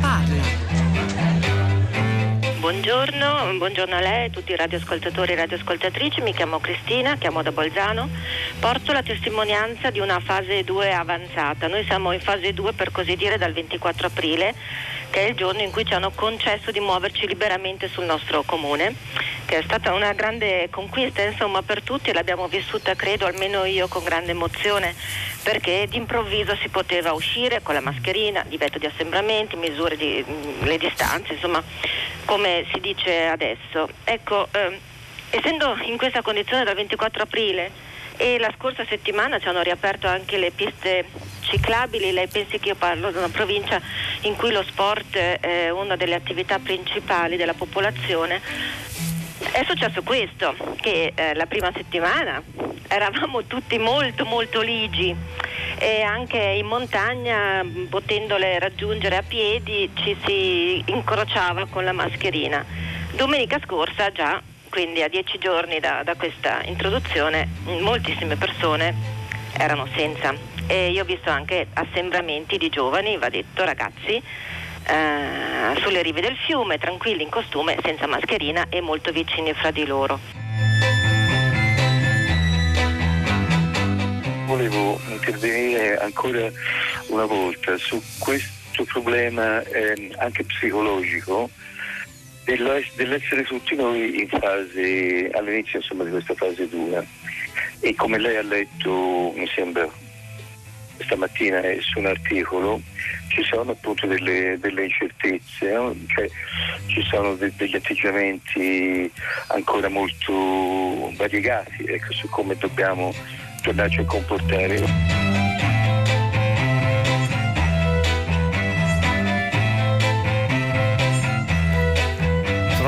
parla. Buongiorno, buongiorno a lei, a tutti i radioascoltatori e radioascoltatrici, mi chiamo Cristina, chiamo da Bolzano, porto la testimonianza di una fase 2 avanzata. Noi siamo in fase 2 per così dire dal 24 aprile, che è il giorno in cui ci hanno concesso di muoverci liberamente sul nostro comune, che è stata una grande conquista insomma per tutti e l'abbiamo vissuta credo almeno io con grande emozione perché d'improvviso si poteva uscire con la mascherina, divieto di assembramenti, misure di le distanze, insomma come si dice adesso. Ecco, ehm, essendo in questa condizione dal 24 aprile e la scorsa settimana ci hanno riaperto anche le piste ciclabili, lei pensi che io parlo di una provincia in cui lo sport è una delle attività principali della popolazione, è successo questo, che eh, la prima settimana eravamo tutti molto molto ligi e anche in montagna potendole raggiungere a piedi ci si incrociava con la mascherina. Domenica scorsa già, quindi a dieci giorni da, da questa introduzione, moltissime persone erano senza e io ho visto anche assembramenti di giovani, va detto ragazzi, eh, sulle rive del fiume, tranquilli in costume, senza mascherina e molto vicini fra di loro. Volevo intervenire ancora una volta su questo problema eh, anche psicologico dell'essere tutti noi in fase, all'inizio insomma, di questa fase 2 e come lei ha letto mi sembra stamattina su un articolo ci sono appunto delle, delle incertezze, no? cioè, ci sono de, degli atteggiamenti ancora molto variegati ecco, su come dobbiamo tornarci a comportare.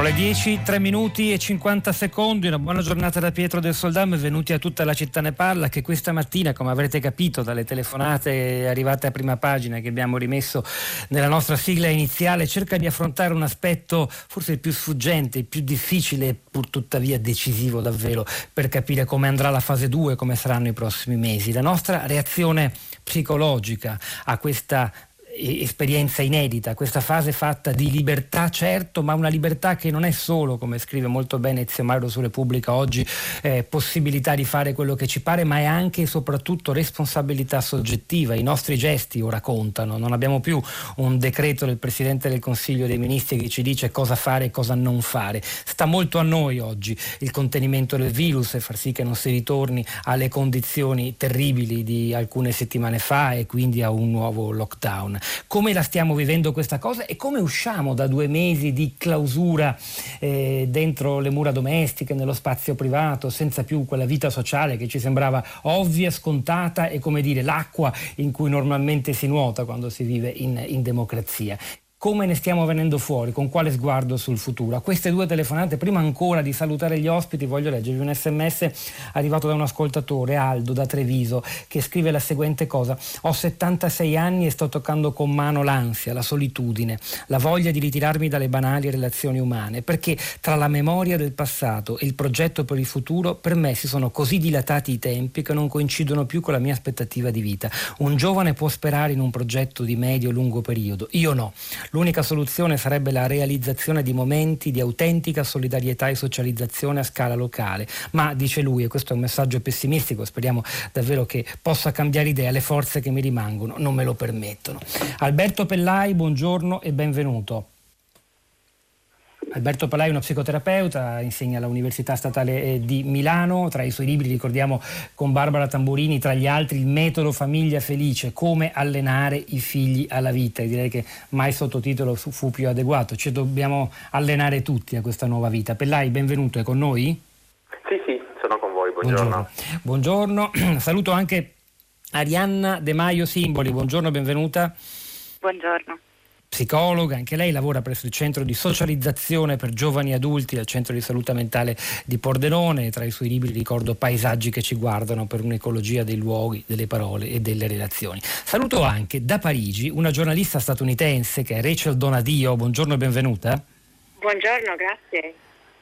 Le 10, 3 minuti e 50 secondi. Una buona giornata da Pietro del Soldam. Venuti a tutta la città ne parla. Che questa mattina, come avrete capito dalle telefonate arrivate a prima pagina che abbiamo rimesso nella nostra sigla iniziale, cerca di affrontare un aspetto forse il più sfuggente, il più difficile, pur tuttavia decisivo davvero per capire come andrà la fase 2 e come saranno i prossimi mesi. La nostra reazione psicologica a questa esperienza inedita, questa fase fatta di libertà certo, ma una libertà che non è solo, come scrive molto bene Ezio Mauro su Repubblica oggi, eh, possibilità di fare quello che ci pare, ma è anche e soprattutto responsabilità soggettiva. I nostri gesti ora contano, non abbiamo più un decreto del Presidente del Consiglio dei Ministri che ci dice cosa fare e cosa non fare. Sta molto a noi oggi il contenimento del virus e far sì che non si ritorni alle condizioni terribili di alcune settimane fa e quindi a un nuovo lockdown come la stiamo vivendo questa cosa e come usciamo da due mesi di clausura eh, dentro le mura domestiche, nello spazio privato, senza più quella vita sociale che ci sembrava ovvia, scontata e come dire l'acqua in cui normalmente si nuota quando si vive in, in democrazia come ne stiamo venendo fuori, con quale sguardo sul futuro. A queste due telefonate, prima ancora di salutare gli ospiti, voglio leggervi un sms arrivato da un ascoltatore, Aldo da Treviso, che scrive la seguente cosa. Ho 76 anni e sto toccando con mano l'ansia, la solitudine, la voglia di ritirarmi dalle banali relazioni umane, perché tra la memoria del passato e il progetto per il futuro, per me si sono così dilatati i tempi che non coincidono più con la mia aspettativa di vita. Un giovane può sperare in un progetto di medio-lungo periodo, io no. L'unica soluzione sarebbe la realizzazione di momenti di autentica solidarietà e socializzazione a scala locale. Ma, dice lui, e questo è un messaggio pessimistico, speriamo davvero che possa cambiare idea, le forze che mi rimangono non me lo permettono. Alberto Pellai, buongiorno e benvenuto. Alberto Palai è uno psicoterapeuta, insegna all'Università Statale eh, di Milano, tra i suoi libri ricordiamo con Barbara Tamburini, tra gli altri il metodo famiglia felice, come allenare i figli alla vita e direi che mai sottotitolo fu più adeguato, ci dobbiamo allenare tutti a questa nuova vita. Pellai, benvenuto, è con noi? Sì, sì, sono con voi, buongiorno. Buongiorno, buongiorno. saluto anche Arianna De Maio Simboli, buongiorno, benvenuta. Buongiorno psicologa, anche lei lavora presso il centro di socializzazione per giovani adulti al centro di salute mentale di Pordenone, tra i suoi libri ricordo Paesaggi che ci guardano per un'ecologia dei luoghi, delle parole e delle relazioni. Saluto anche da Parigi una giornalista statunitense che è Rachel Donadio, buongiorno e benvenuta. Buongiorno, grazie.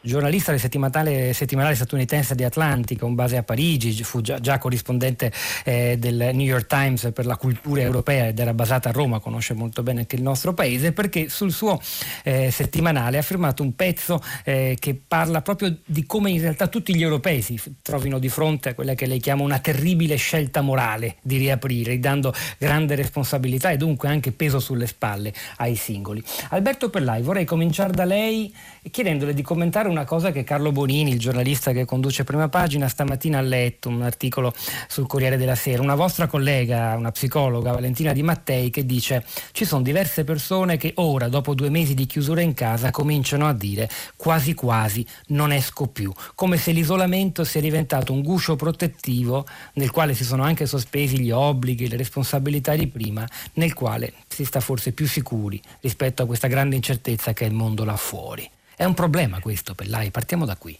Giornalista del settimanale, settimanale, statunitense di Atlantic, con base a Parigi, fu già, già corrispondente eh, del New York Times per la cultura europea ed era basata a Roma, conosce molto bene anche il nostro paese, perché sul suo eh, settimanale ha firmato un pezzo eh, che parla proprio di come in realtà tutti gli europei si trovino di fronte a quella che lei chiama una terribile scelta morale di riaprire, dando grande responsabilità e dunque anche peso sulle spalle ai singoli. Alberto Pellai, vorrei cominciare da lei chiedendole di commentare una cosa che Carlo Bonini, il giornalista che conduce prima pagina, stamattina ha letto, un articolo sul Corriere della Sera. Una vostra collega, una psicologa, Valentina Di Mattei, che dice ci sono diverse persone che ora, dopo due mesi di chiusura in casa, cominciano a dire quasi quasi non esco più, come se l'isolamento sia diventato un guscio protettivo nel quale si sono anche sospesi gli obblighi, le responsabilità di prima, nel quale si sta forse più sicuri rispetto a questa grande incertezza che è il mondo là fuori. È un problema questo per lei, partiamo da qui.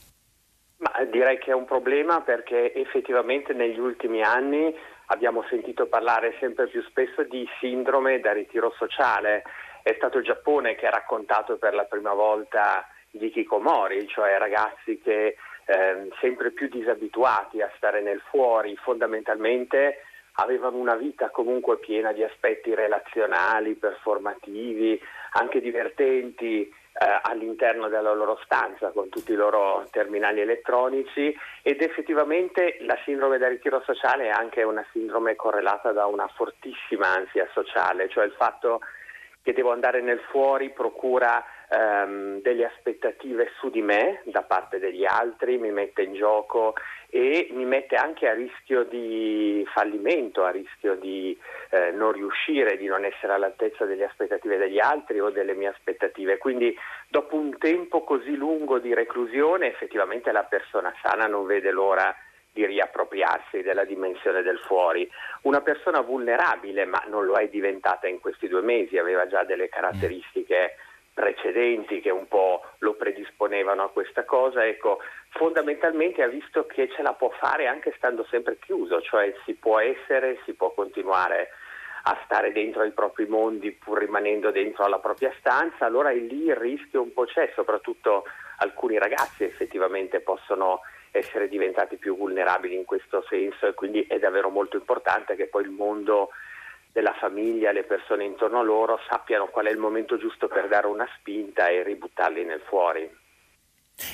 Ma direi che è un problema perché effettivamente negli ultimi anni abbiamo sentito parlare sempre più spesso di sindrome da ritiro sociale. È stato il Giappone che ha raccontato per la prima volta di Kikomori, cioè ragazzi che eh, sempre più disabituati a stare nel fuori, fondamentalmente avevano una vita comunque piena di aspetti relazionali, performativi, anche divertenti, all'interno della loro stanza con tutti i loro terminali elettronici ed effettivamente la sindrome da ritiro sociale è anche una sindrome correlata da una fortissima ansia sociale, cioè il fatto che devo andare nel fuori procura ehm, delle aspettative su di me da parte degli altri, mi mette in gioco e mi mette anche a rischio di fallimento, a rischio di eh, non riuscire, di non essere all'altezza delle aspettative degli altri o delle mie aspettative. Quindi dopo un tempo così lungo di reclusione effettivamente la persona sana non vede l'ora di riappropriarsi della dimensione del fuori. Una persona vulnerabile, ma non lo è diventata in questi due mesi, aveva già delle caratteristiche precedenti che un po' lo predisponevano a questa cosa, ecco, fondamentalmente ha visto che ce la può fare anche stando sempre chiuso, cioè si può essere, si può continuare a stare dentro ai propri mondi pur rimanendo dentro alla propria stanza, allora lì il rischio un po' c'è, soprattutto alcuni ragazzi effettivamente possono essere diventati più vulnerabili in questo senso e quindi è davvero molto importante che poi il mondo della famiglia, le persone intorno a loro sappiano qual è il momento giusto per dare una spinta e ributtarli nel fuori.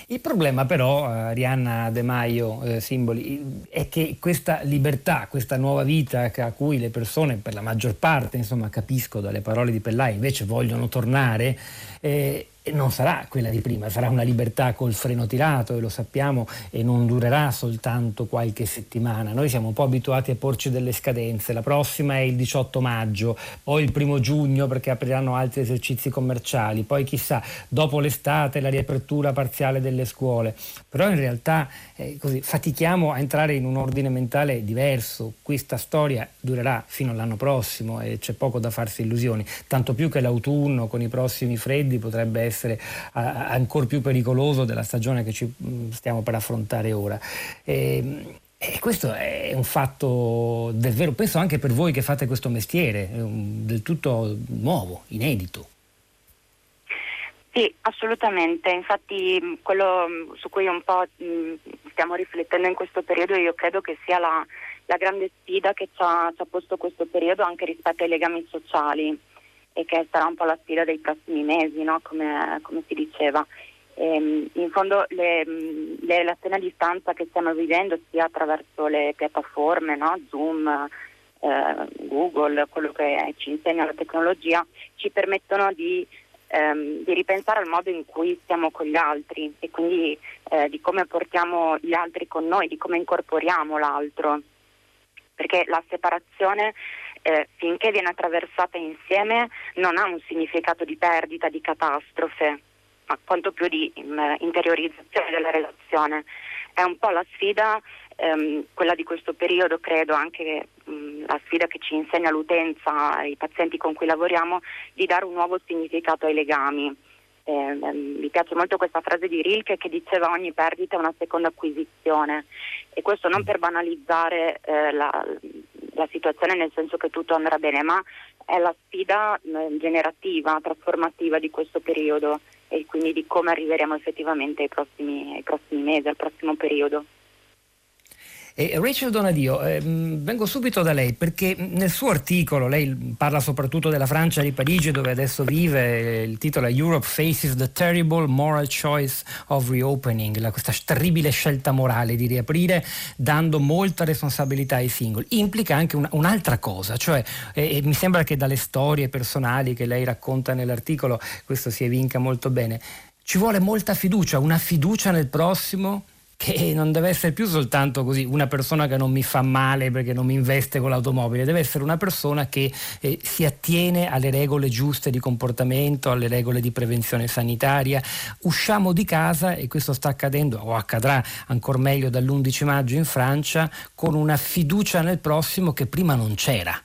Il problema però, eh, Arianna De Maio, eh, Simboli, è che questa libertà, questa nuova vita a cui le persone per la maggior parte, insomma, capisco dalle parole di Pellai, invece vogliono tornare, eh, non sarà quella di prima, sarà una libertà col freno tirato e lo sappiamo e non durerà soltanto qualche settimana. Noi siamo un po' abituati a porci delle scadenze, la prossima è il 18 maggio, poi il primo giugno perché apriranno altri esercizi commerciali, poi chissà, dopo l'estate la riapertura parziale delle scuole, però in realtà eh, così, fatichiamo a entrare in un ordine mentale diverso, questa storia durerà fino all'anno prossimo e c'è poco da farsi illusioni, tanto più che l'autunno con i prossimi freddi potrebbe essere essere ancora più pericoloso della stagione che ci mm, stiamo per affrontare ora. E, e questo è un fatto del vero, penso anche per voi che fate questo mestiere, del tutto nuovo, inedito. Sì, assolutamente. Infatti mm, quello mm, su cui un po' stiamo riflettendo in questo periodo io credo che sia la, la grande sfida che ci ha, ci ha, posto questo periodo anche rispetto ai legami sociali e che sarà un po' la sfida dei prossimi mesi, no? come, come, si diceva. E, ehm, in fondo le, le, relazioni a distanza che stiamo vivendo sia attraverso le piattaforme, no? Zoom, eh, Google, quello che ci insegna la tecnologia, ci permettono di, ehm, di, ripensare al modo in cui stiamo con gli altri e quindi eh, di come portiamo gli altri con noi, di come incorporiamo l'altro. Perché la separazione eh, finché viene attraversata insieme non ha un significato di perdita, di catastrofe, ma quanto più di um, interiorizzazione della relazione. È un po' la sfida, ehm, quella di questo periodo, credo anche um, la sfida che ci insegna l'utenza, i pazienti con cui lavoriamo, di dare un nuovo significato ai legami. Eh, mi piace molto questa frase di Rilke che diceva ogni perdita è una seconda acquisizione e questo non per banalizzare eh, la, la situazione nel senso che tutto andrà bene, ma è la sfida eh, generativa, trasformativa di questo periodo e quindi di come arriveremo effettivamente ai prossimi, ai prossimi mesi, al prossimo periodo. E Rachel Donadio, eh, vengo subito da lei perché nel suo articolo lei parla soprattutto della Francia di Parigi dove adesso vive, il titolo è Europe Faces the Terrible Moral Choice of Reopening, la, questa terribile scelta morale di riaprire dando molta responsabilità ai singoli. Implica anche un, un'altra cosa, cioè eh, mi sembra che dalle storie personali che lei racconta nell'articolo questo si evinca molto bene. Ci vuole molta fiducia, una fiducia nel prossimo che non deve essere più soltanto così una persona che non mi fa male perché non mi investe con l'automobile, deve essere una persona che eh, si attiene alle regole giuste di comportamento, alle regole di prevenzione sanitaria. Usciamo di casa e questo sta accadendo o accadrà ancora meglio dall'11 maggio in Francia con una fiducia nel prossimo che prima non c'era.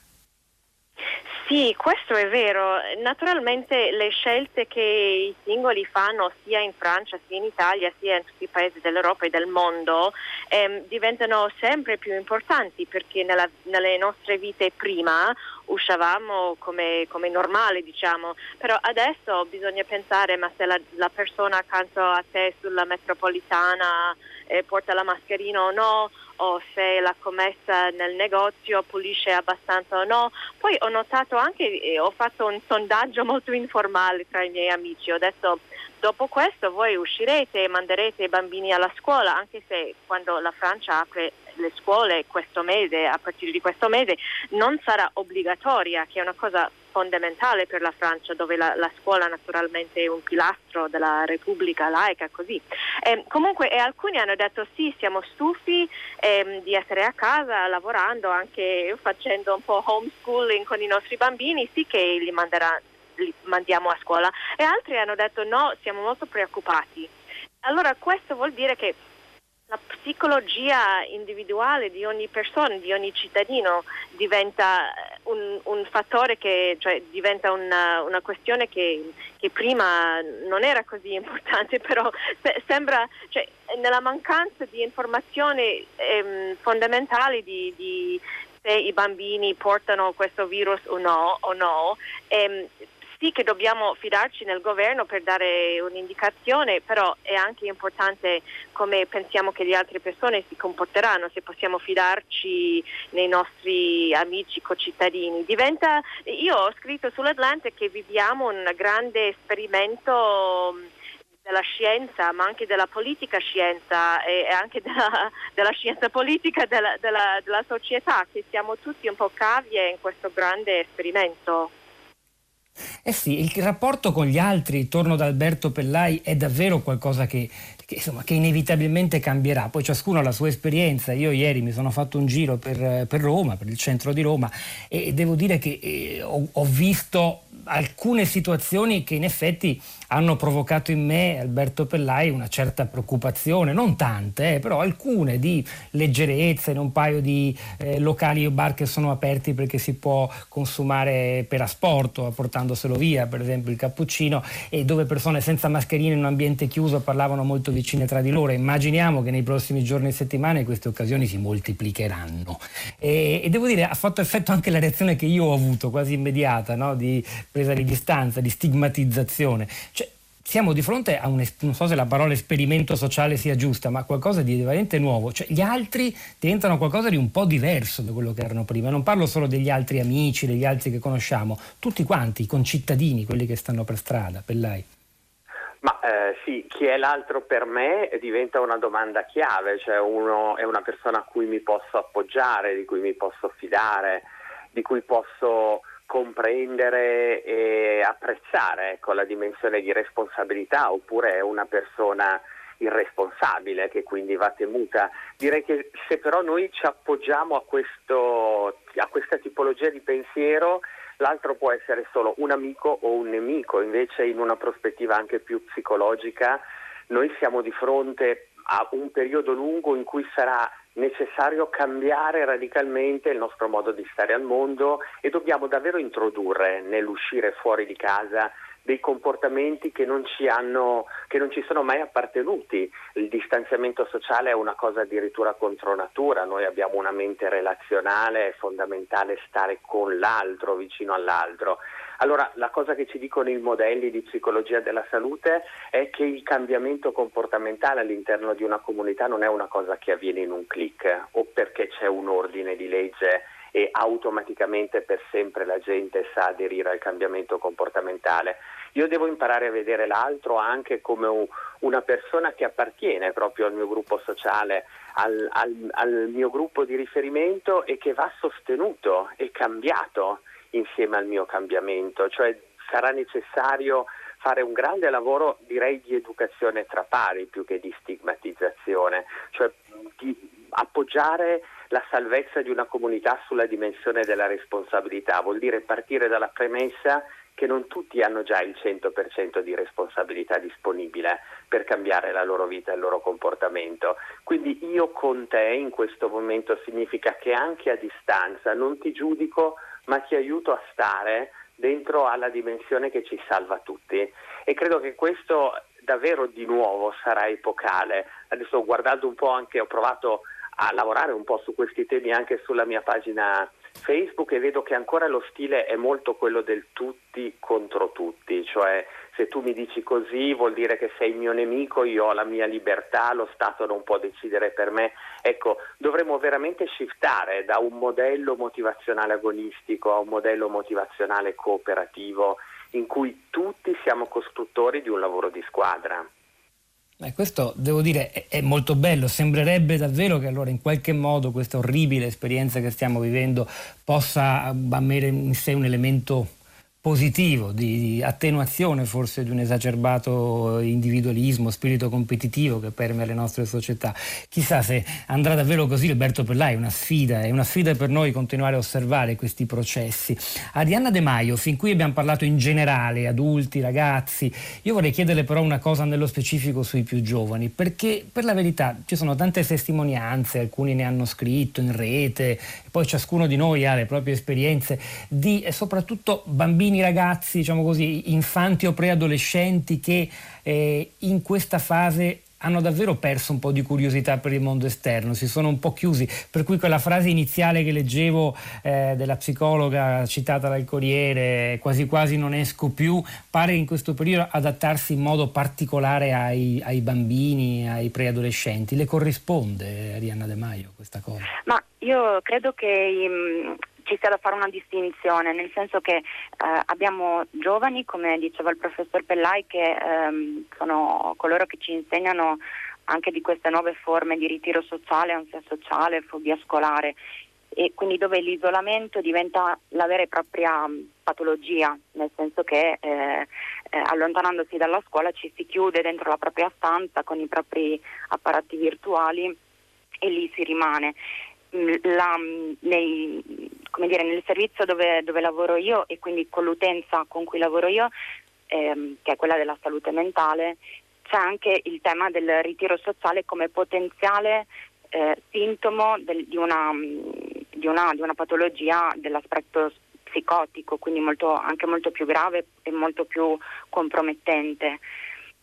Sì, questo è vero. Naturalmente le scelte che i singoli fanno sia in Francia, sia in Italia, sia in tutti i paesi dell'Europa e del mondo ehm, diventano sempre più importanti perché nella, nelle nostre vite prima uscivamo come, come, normale, diciamo, però adesso bisogna pensare ma se la, la persona accanto a te sulla metropolitana eh, porta la mascherina o no, o se la commessa nel negozio pulisce abbastanza o no. Poi ho notato anche, eh, ho fatto un sondaggio molto informale tra i miei amici, ho detto dopo questo voi uscirete e manderete i bambini alla scuola, anche se quando la Francia apre le scuole questo mese, a partire di questo mese, non sarà obbligatoria, che è una cosa fondamentale per la Francia, dove la, la scuola naturalmente è un pilastro della Repubblica laica, così. Eh, comunque e alcuni hanno detto sì, siamo stufi eh, di essere a casa lavorando, anche facendo un po' homeschooling con i nostri bambini, sì che li, manderà, li mandiamo a scuola. E altri hanno detto no, siamo molto preoccupati. Allora questo vuol dire che la psicologia individuale di ogni persona, di ogni cittadino diventa un, un fattore che cioè, diventa una, una questione che, che, prima non era così importante, però se, sembra cioè, nella mancanza di informazioni ehm, fondamentali di, di, se i bambini portano questo virus o no, o no ehm, sì che dobbiamo fidarci nel governo per dare un'indicazione, però è anche importante come pensiamo che le altre persone si comporteranno, se possiamo fidarci nei nostri amici concittadini. Diventa, io ho scritto sull'Atlante che viviamo un grande esperimento della scienza, ma anche della politica scienza e anche della, della scienza politica della, della, della società, che siamo tutti un po' cavie in questo grande esperimento. Eh sì, il rapporto con gli altri, torno da Alberto Pellai, è davvero qualcosa che, che, insomma, che, inevitabilmente cambierà. Poi ciascuno ha la sua esperienza. Io ieri mi sono fatto un giro per, per Roma, per il centro di Roma, e devo dire che eh, ho, ho visto alcune situazioni che in effetti hanno provocato in me, Alberto Pellai, una certa preoccupazione, non tante, eh, però alcune di leggerezza in un paio di eh, locali o bar che sono aperti perché si può consumare per asporto, portandoselo via, per esempio il cappuccino, e dove persone senza mascherine in un ambiente chiuso parlavano molto vicine tra di loro. Immaginiamo che nei prossimi giorni e settimane queste occasioni si moltiplicheranno. E, e devo dire, ha fatto effetto anche la reazione che io ho avuto, quasi immediata, no? di presa di distanza, di stigmatizzazione. Cioè, siamo di fronte a un, non so se la parola esperimento sociale sia giusta, ma qualcosa di veramente nuovo. Cioè, gli altri diventano qualcosa di un po' diverso da quello che erano prima. Non parlo solo degli altri amici, degli altri che conosciamo, tutti quanti, i concittadini, quelli che stanno per strada, Pellai. Ma eh, sì, chi è l'altro per me diventa una domanda chiave, cioè uno è una persona a cui mi posso appoggiare, di cui mi posso fidare, di cui posso comprendere e apprezzare ecco, la dimensione di responsabilità oppure è una persona irresponsabile che quindi va temuta. Direi che se però noi ci appoggiamo a, questo, a questa tipologia di pensiero, l'altro può essere solo un amico o un nemico, invece in una prospettiva anche più psicologica noi siamo di fronte a un periodo lungo in cui sarà necessario cambiare radicalmente il nostro modo di stare al mondo e dobbiamo davvero introdurre nell'uscire fuori di casa dei comportamenti che non, ci hanno, che non ci sono mai appartenuti. Il distanziamento sociale è una cosa addirittura contro natura, noi abbiamo una mente relazionale, è fondamentale stare con l'altro, vicino all'altro. Allora, la cosa che ci dicono i modelli di psicologia della salute è che il cambiamento comportamentale all'interno di una comunità non è una cosa che avviene in un clic o perché c'è un ordine di legge e automaticamente per sempre la gente sa aderire al cambiamento comportamentale. Io devo imparare a vedere l'altro anche come un, una persona che appartiene proprio al mio gruppo sociale, al, al, al mio gruppo di riferimento e che va sostenuto e cambiato insieme al mio cambiamento, cioè sarà necessario fare un grande lavoro direi di educazione tra pari più che di stigmatizzazione, cioè di appoggiare la salvezza di una comunità sulla dimensione della responsabilità, vuol dire partire dalla premessa che non tutti hanno già il 100% di responsabilità disponibile per cambiare la loro vita e il loro comportamento. Quindi io con te in questo momento significa che anche a distanza non ti giudico ma ti aiuto a stare dentro alla dimensione che ci salva tutti. E credo che questo davvero di nuovo sarà epocale. Adesso guardando un po' anche, ho provato a lavorare un po' su questi temi anche sulla mia pagina Facebook e vedo che ancora lo stile è molto quello del tutti contro tutti, cioè se tu mi dici così vuol dire che sei il mio nemico, io ho la mia libertà, lo Stato non può decidere per me. Ecco, dovremmo veramente shiftare da un modello motivazionale agonistico a un modello motivazionale cooperativo in cui tutti siamo costruttori di un lavoro di squadra. Beh, questo devo dire è, è, molto bello, sembrerebbe davvero che allora in qualche modo questa orribile esperienza che stiamo vivendo possa avere in sé un elemento positivo, di attenuazione forse di un esacerbato individualismo, spirito competitivo che permea le nostre società. Chissà se andrà davvero così, Alberto Pellai, è una sfida, è una sfida per noi continuare a osservare questi processi. Arianna De Maio, fin qui abbiamo parlato in generale, adulti, ragazzi, io vorrei chiederle però una cosa nello specifico sui più giovani, perché per la verità ci sono tante testimonianze, alcuni ne hanno scritto in rete, poi ciascuno di noi ha le proprie esperienze, di soprattutto bambini bambini, ragazzi, diciamo così, infanti o preadolescenti che eh, in questa fase hanno davvero perso un po' di curiosità per il mondo esterno, si sono un po' chiusi, per cui quella frase iniziale che leggevo eh, della psicologa citata dal Corriere, quasi quasi non esco più, pare in questo periodo adattarsi in modo particolare ai, ai bambini, ai preadolescenti. Le corrisponde, Arianna De Maio, questa cosa? Ma io credo che um, ci sia da fare una distinzione, nel senso che eh, abbiamo giovani, come diceva il professor Pellai, che ehm, sono coloro che ci insegnano anche di queste nuove forme di ritiro sociale, ansia sociale, fobia scolare e quindi dove l'isolamento diventa la vera e propria patologia, nel senso che eh, eh, allontanandosi dalla scuola ci si chiude dentro la propria stanza con i propri apparati virtuali e lì si rimane. La, mm, nei, dire, nel servizio dove, dove, lavoro io e quindi con l'utenza con cui lavoro io, ehm, che è quella della salute mentale, c'è anche il tema del ritiro sociale come potenziale eh, sintomo del, di, una, di, una, di, una, patologia dell'aspetto psicotico, quindi molto, anche molto più grave e molto più compromettente.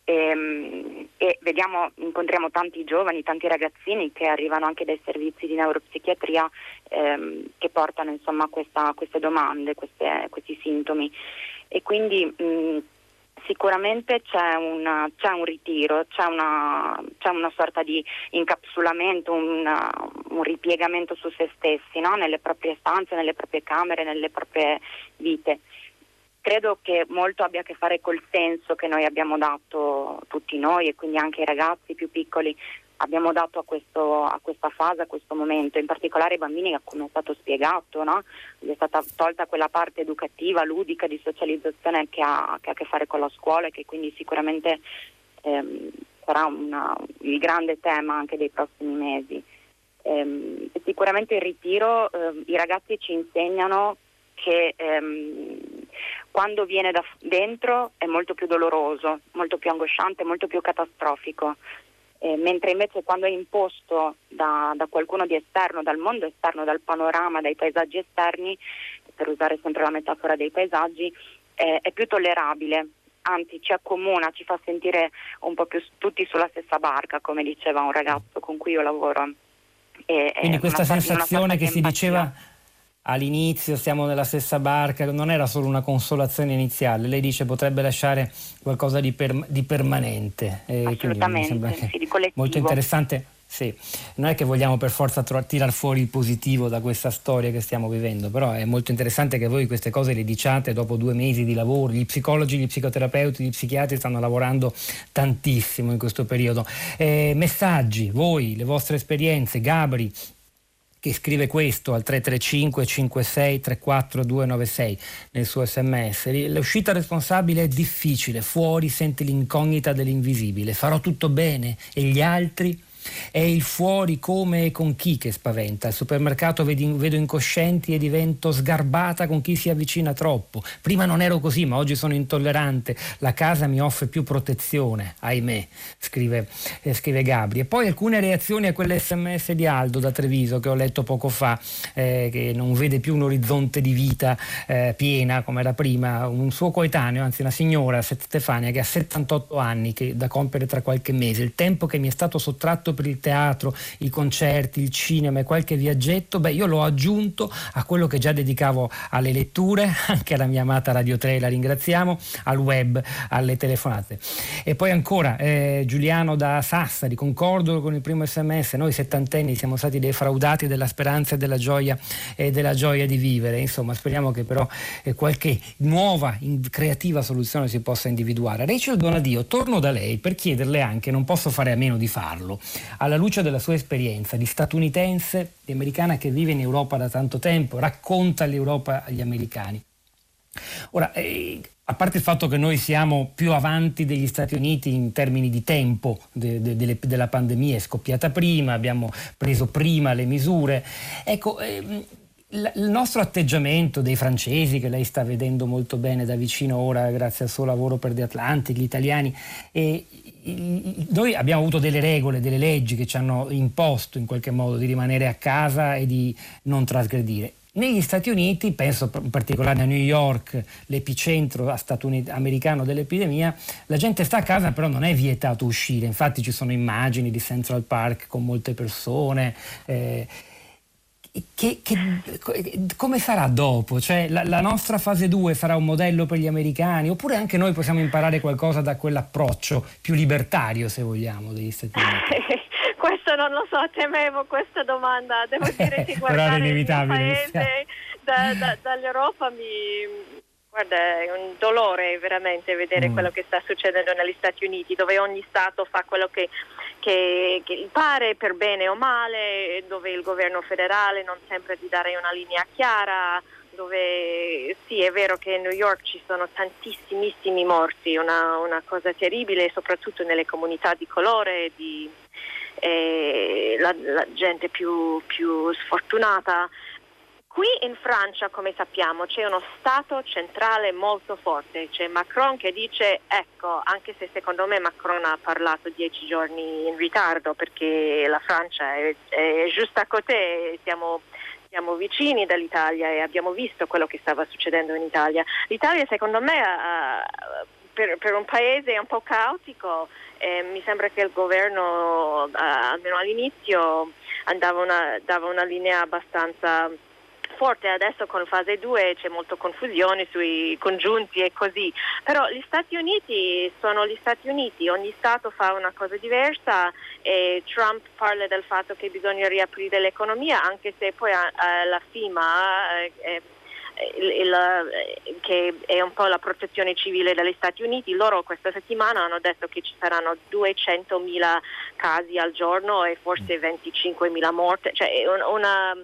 E, ehm, e, vediamo, incontriamo tanti giovani, tanti ragazzini che arrivano anche dai servizi di neuropsichiatria ehm, che portano insomma, questa, queste domande, queste, questi sintomi. E quindi mh, sicuramente c'è, una, c'è, un ritiro, c'è una, c'è una, sorta di incapsulamento, una, un ripiegamento su se stessi, no? nelle proprie stanze, nelle proprie camere, nelle proprie vite credo che molto abbia a che fare col senso che noi abbiamo dato tutti noi e quindi anche i ragazzi più piccoli abbiamo dato a, questo, a questa fase, a questo momento, in particolare ai bambini come è stato spiegato, no? gli è stata tolta quella parte educativa, ludica, di socializzazione che ha, che ha a che fare con la scuola e che quindi sicuramente ehm, sarà una, il grande tema anche dei prossimi mesi. Ehm, sicuramente il ritiro, eh, i ragazzi ci insegnano che ehm, quando viene da dentro è molto più doloroso, molto più angosciante, molto più catastrofico, eh, mentre invece quando è imposto da, da, qualcuno di esterno, dal mondo esterno, dal panorama, dai paesaggi esterni, per usare sempre la metafora dei paesaggi, eh, è più tollerabile anzi ci accomuna, ci fa sentire un po' più tutti sulla stessa barca, come diceva un ragazzo con cui io lavoro. E, Quindi questa sensazione che si diceva all'inizio siamo nella stessa barca, non era solo una consolazione iniziale, lei dice potrebbe lasciare qualcosa di, per, di permanente. Assolutamente, sì, di molto interessante sì, non è che vogliamo per forza tirare fuori il positivo da questa storia che stiamo vivendo, però è molto interessante che voi queste cose le diciate dopo due mesi di lavoro. Gli psicologi, gli psicoterapeuti, gli psichiatri stanno lavorando tantissimo in questo periodo. Eh, messaggi, voi, le vostre esperienze, Gabri, che scrive questo al 335 56 34 296 nel suo sms. L'uscita responsabile è difficile, fuori senti l'incognita dell'invisibile. Farò tutto bene e gli altri? È il fuori come e con chi che spaventa. Al supermercato vedo incoscienti e divento sgarbata con chi si avvicina troppo. Prima non ero così, ma oggi sono intollerante. La casa mi offre più protezione, ahimè, scrive, eh, scrive Gabri. E poi alcune reazioni a quell'SMS di Aldo da Treviso che ho letto poco fa, eh, che non vede più un orizzonte di vita eh, piena come era prima. Un suo coetaneo, anzi una signora, Stefania, che ha 78 anni, che da compiere tra qualche mese. Il tempo che mi è stato sottratto per il teatro, i concerti, il cinema e qualche viaggetto, beh io l'ho aggiunto a quello che già dedicavo alle letture, anche alla mia amata Radio 3, la ringraziamo, al web, alle telefonate. E poi ancora eh, Giuliano da Sassari, concordo con il primo sms, noi settantenni siamo stati defraudati della speranza e della gioia, e della gioia di vivere, insomma speriamo che però eh, qualche nuova, creativa soluzione si possa individuare. Rachel Donadio, torno da lei per chiederle anche, non posso fare a meno di farlo, alla luce della sua esperienza di statunitense, di americana che vive in Europa da tanto tempo, racconta l'Europa agli americani. Ora, eh, a parte il fatto che noi siamo più avanti degli Stati Uniti in termini di tempo de, de, de, della pandemia, è scoppiata prima, abbiamo preso prima le misure, ecco, eh, il nostro atteggiamento dei francesi, che lei sta vedendo molto bene da vicino ora grazie al suo lavoro per The Atlantic, gli italiani, e noi abbiamo avuto delle regole, delle leggi che ci hanno imposto in qualche modo di rimanere a casa e di non trasgredire. Negli Stati Uniti, penso in particolare a New York, l'epicentro americano dell'epidemia, la gente sta a casa però non è vietato uscire, infatti ci sono immagini di Central Park con molte persone. Eh, che, che, come sarà dopo? Cioè, la, la, nostra fase 2 sarà un modello per gli americani oppure anche noi possiamo imparare qualcosa da quell'approccio più libertario, se vogliamo, degli Stati Uniti? Questo non lo so, temevo questa domanda. Devo dire che guardare il paese da, da, dall'Europa mi, Guarda, è un dolore veramente vedere mm. quello che sta succedendo negli Stati Uniti, dove ogni Stato fa quello che che, che pare per bene o male, dove il governo federale non sempre ti dare una linea chiara, dove sì è vero che a New York ci sono tantissimissimi morti, una, una cosa terribile soprattutto nelle comunità di colore, di, eh, la, la, gente più, più sfortunata Qui in Francia, come sappiamo, c'è uno Stato centrale molto forte, c'è Macron che dice, ecco, anche se secondo me Macron ha parlato dieci giorni in ritardo perché la Francia è, è giusta a cotè, siamo, siamo vicini dall'Italia e abbiamo visto quello che stava succedendo in Italia. L'Italia secondo me uh, per, per, un paese un po' caotico eh, mi sembra che il governo, uh, almeno all'inizio, una, dava una linea abbastanza forte, adesso con fase 2 c'è molta confusione sui congiunti e così, però gli Stati Uniti sono gli Stati Uniti, ogni Stato fa una cosa diversa e Trump parla del fatto che bisogna riaprire l'economia anche se poi la FIMA eh, il, il, che è un po' la protezione civile degli Stati Uniti, loro questa settimana hanno detto che ci saranno 200.000 casi al giorno e forse 25.000 morti, cioè una,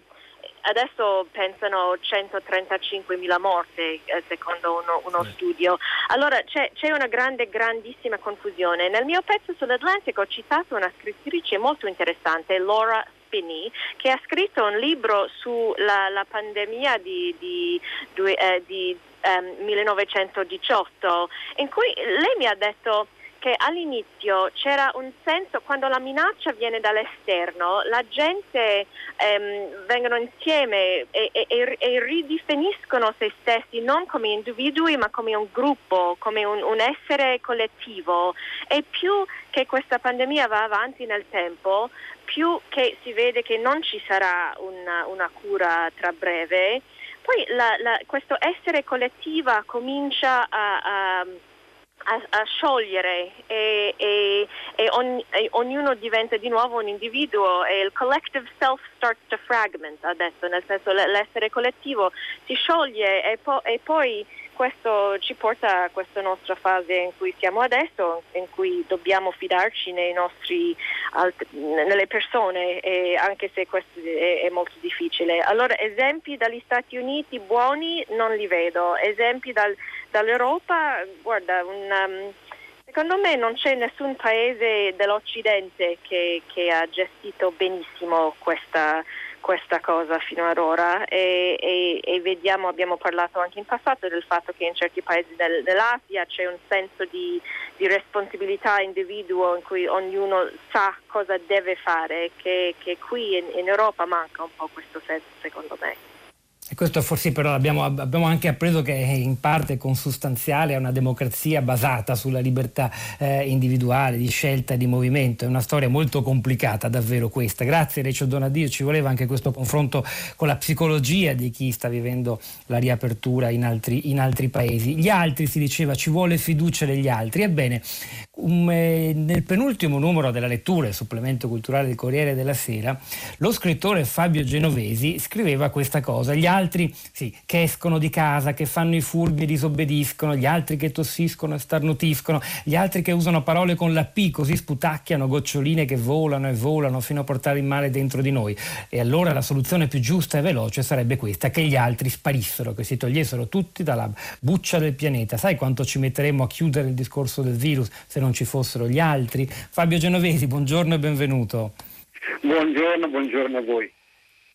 adesso pensano 135.000 morti eh, secondo uno, uno studio. Allora c'è, c'è, una grande, grandissima confusione. Nel mio pezzo sull'Atlantico ho citato una scrittrice molto interessante, Laura Spinney, che ha scritto un libro sulla la pandemia di, di, di, eh, di um, 1918 in cui lei mi ha detto che all'inizio c'era un senso, quando la minaccia viene dall'esterno, la gente ehm, vengono insieme e, e, e, ridefiniscono se stessi non come individui ma come un gruppo, come un, un essere collettivo. E più che questa pandemia va avanti nel tempo, più che si vede che non ci sarà una, una cura tra breve, poi la, la, questo essere collettiva comincia a, a, a, a sciogliere e, e, e, ogni, e, ognuno diventa di nuovo un individuo e il collective self starts to fragment adesso, nel senso l'essere collettivo si scioglie e, po- poi questo ci porta a questa nostra fase in cui siamo adesso, in cui dobbiamo fidarci nostri, nelle persone, anche se questo è, molto difficile. Allora, esempi dagli Stati Uniti buoni non li vedo, esempi dal, dall'Europa, guarda, un, um, secondo me non c'è nessun paese dell'Occidente che, che ha gestito benissimo questa questa cosa fino ad ora e, e, e, vediamo, abbiamo parlato anche in passato del fatto che in certi paesi del, dell'Asia c'è un senso di, di, responsabilità individuo in cui ognuno sa cosa deve fare, che, che qui in, in Europa manca un po' questo senso secondo me. E questo forse però abbiamo, abbiamo, anche appreso che è in parte consustanziale a una democrazia basata sulla libertà eh, individuale, di scelta e di movimento. È una storia molto complicata davvero questa. Grazie Recio Donadio, ci voleva anche questo confronto con la psicologia di chi sta vivendo la riapertura in altri, in altri paesi. Gli altri, si diceva, ci vuole fiducia negli altri. Ebbene, um, eh, nel penultimo numero della lettura, il supplemento culturale del Corriere della Sera, lo scrittore Fabio Genovesi scriveva questa cosa. Gli altri sì, che escono di casa, che fanno i furbi e disobbediscono, gli altri che tossiscono e starnutiscono, gli altri che usano parole con la P così sputacchiano goccioline che volano e volano fino a portare il male dentro di noi. E allora la soluzione più giusta e veloce sarebbe questa, che gli altri sparissero, che si togliessero tutti dalla buccia del pianeta. Sai quanto ci metteremmo a chiudere il discorso del virus se non ci fossero gli altri? Fabio Genovesi, buongiorno e benvenuto. Buongiorno, buongiorno a voi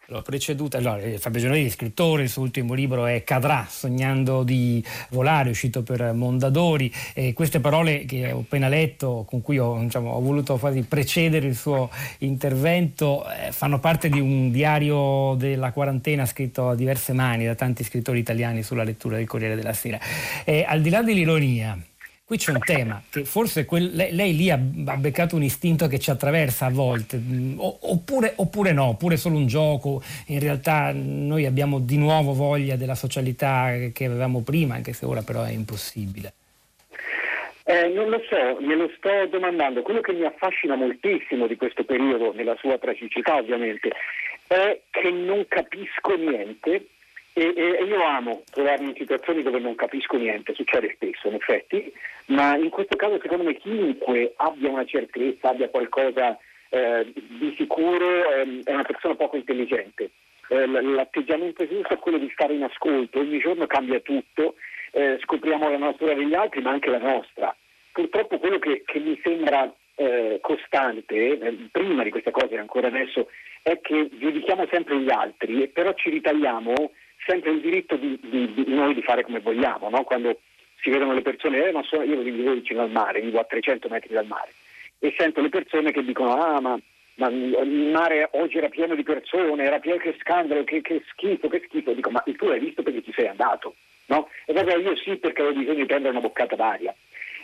l'ho preceduta, allora, eh, Fabio Genovesi, scrittore, il suo ultimo libro è Cadrà, sognando di volare, uscito per Mondadori, e queste parole che ho appena letto, con cui ho, diciamo, ho voluto quasi precedere il suo intervento, eh, fanno parte di un diario della quarantena scritto a diverse mani da tanti scrittori italiani sulla lettura del Corriere della Sera. E, al di là dell'ironia, Qui c'è un tema che forse quel, lei, lei, lì ha, beccato un istinto che ci attraversa a volte, mm, oppure, oppure, no, oppure solo un gioco. In realtà noi abbiamo di nuovo voglia della socialità che avevamo prima, anche se ora però è impossibile. Eh, non lo so, me lo sto domandando. Quello che mi affascina moltissimo di questo periodo, nella sua tragicità ovviamente, è che non capisco niente e, e, io amo trovarmi in situazioni dove non capisco niente, succede spesso in effetti, ma in questo caso secondo me chiunque abbia una certezza, abbia qualcosa eh, di sicuro, eh, è una persona poco intelligente. Eh, l'atteggiamento giusto è quello di stare in ascolto, ogni giorno cambia tutto, eh, scopriamo la natura degli altri ma anche la nostra. Purtroppo quello che, che mi sembra eh, costante, eh, prima di queste cose e ancora adesso, è che giudichiamo sempre gli altri, però ci ritagliamo sempre il diritto di, di, di noi di fare come vogliamo, no? quando si vedono le persone, eh, ma so, io vivo vicino al mare, vivo a 300 metri dal mare, e sento le persone che dicono, ah ma, ma il mare oggi era pieno di persone, era pieno che scandalo, che, che schifo, che schifo, dico, ma tu l'hai visto perché ci sei andato, no? E vabbè, io sì perché avevo bisogno di prendere una boccata d'aria.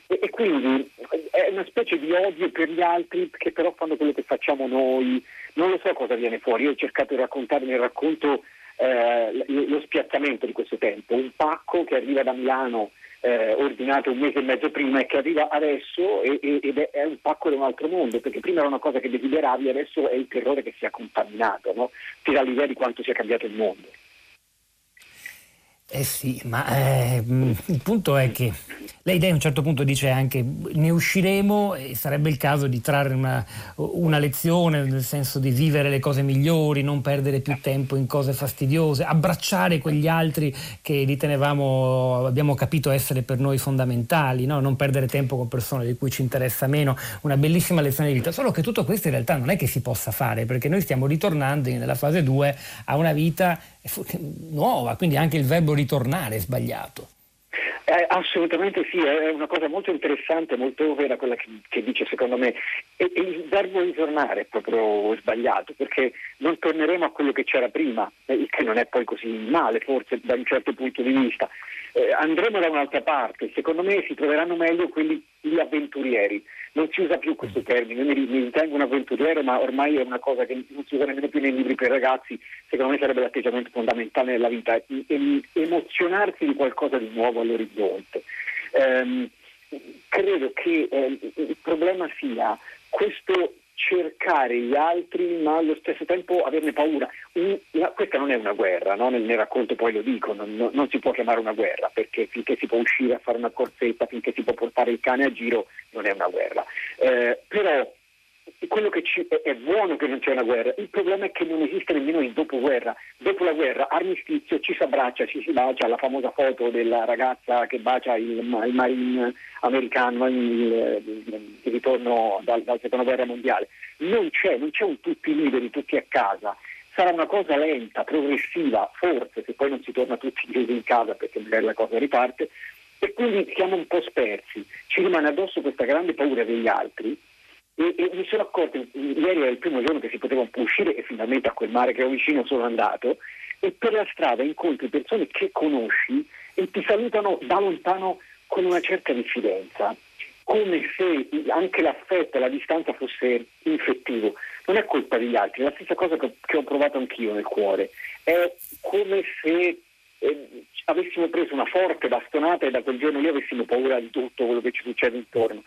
E, e, quindi è una specie di odio per gli altri che però fanno quello che facciamo noi, non lo so cosa viene fuori, io ho cercato di raccontare nel racconto eh, lo spiazzamento di questo tempo, un pacco che arriva da Milano eh, ordinato un mese e mezzo prima e che arriva adesso e, e, ed è, è, un pacco da un altro mondo, perché prima era una cosa che desideravi, adesso è il terrore che sia contaminato, no? ti dà l'idea di quanto sia cambiato il mondo. Eh sì, ma eh, il punto è che lei a un certo punto dice anche ne usciremo e sarebbe il caso di trarre una, una, lezione nel senso di vivere le cose migliori, non perdere più tempo in cose fastidiose, abbracciare quegli altri che ritenevamo, abbiamo capito essere per noi fondamentali, no? non perdere tempo con persone di cui ci interessa meno, una bellissima lezione di vita. Solo che tutto questo in realtà non è che si possa fare perché noi stiamo ritornando nella fase 2 a una vita nuova, quindi anche il verbo ritornare è sbagliato. Eh, assolutamente sì, è una cosa molto interessante, molto vera quella che, che dice secondo me. E, e, il verbo ritornare è proprio sbagliato, perché non torneremo a quello che c'era prima, il che non è poi così male forse da un certo punto di vista. Eh, andremo da un'altra parte, secondo me si troveranno meglio quelli gli avventurieri. Non si usa più questo termine, io mi, mi ritengo un avventuriero, ma ormai è una cosa che non si usa nemmeno più nei libri per ragazzi, secondo me sarebbe l'atteggiamento fondamentale nella vita, emozionarsi di qualcosa di nuovo all'orizzonte. Um, credo che eh, il problema sia questo cercare gli altri ma allo stesso tempo averne paura. Un, la, questa non è una guerra, no? nel, nel, racconto poi lo dico, non, non, non, si può chiamare una guerra perché finché si può uscire a fare una corsetta, finché si può portare il cane a giro non è una guerra. Eh, però quello che ci, è, è, buono che non c'è una guerra, il problema è che non esiste nemmeno il dopoguerra. Dopo la guerra, armistizio, ci si abbraccia, ci si bacia, la famosa foto della ragazza che bacia il, il marine americano in ritorno dal, dalla seconda guerra mondiale. Non c'è, non c'è un tutti liberi, tutti a casa. Sarà una cosa lenta, progressiva, forse, se poi non si torna tutti chiusi in casa perché magari la cosa riparte, e quindi siamo un po' spersi. Ci rimane addosso questa grande paura degli altri e, e, mi sono accorto, ieri era il primo giorno che si poteva uscire e finalmente a quel mare che ho vicino sono andato e per la strada incontri persone che conosci e ti salutano da lontano con una certa diffidenza, come se anche l'affetto e la distanza fosse infettivo. Non è colpa degli altri, è la stessa cosa che, che ho provato anch'io nel cuore. È come se eh, avessimo preso una forte bastonata e da quel giorno lì avessimo paura di tutto quello che ci succede intorno.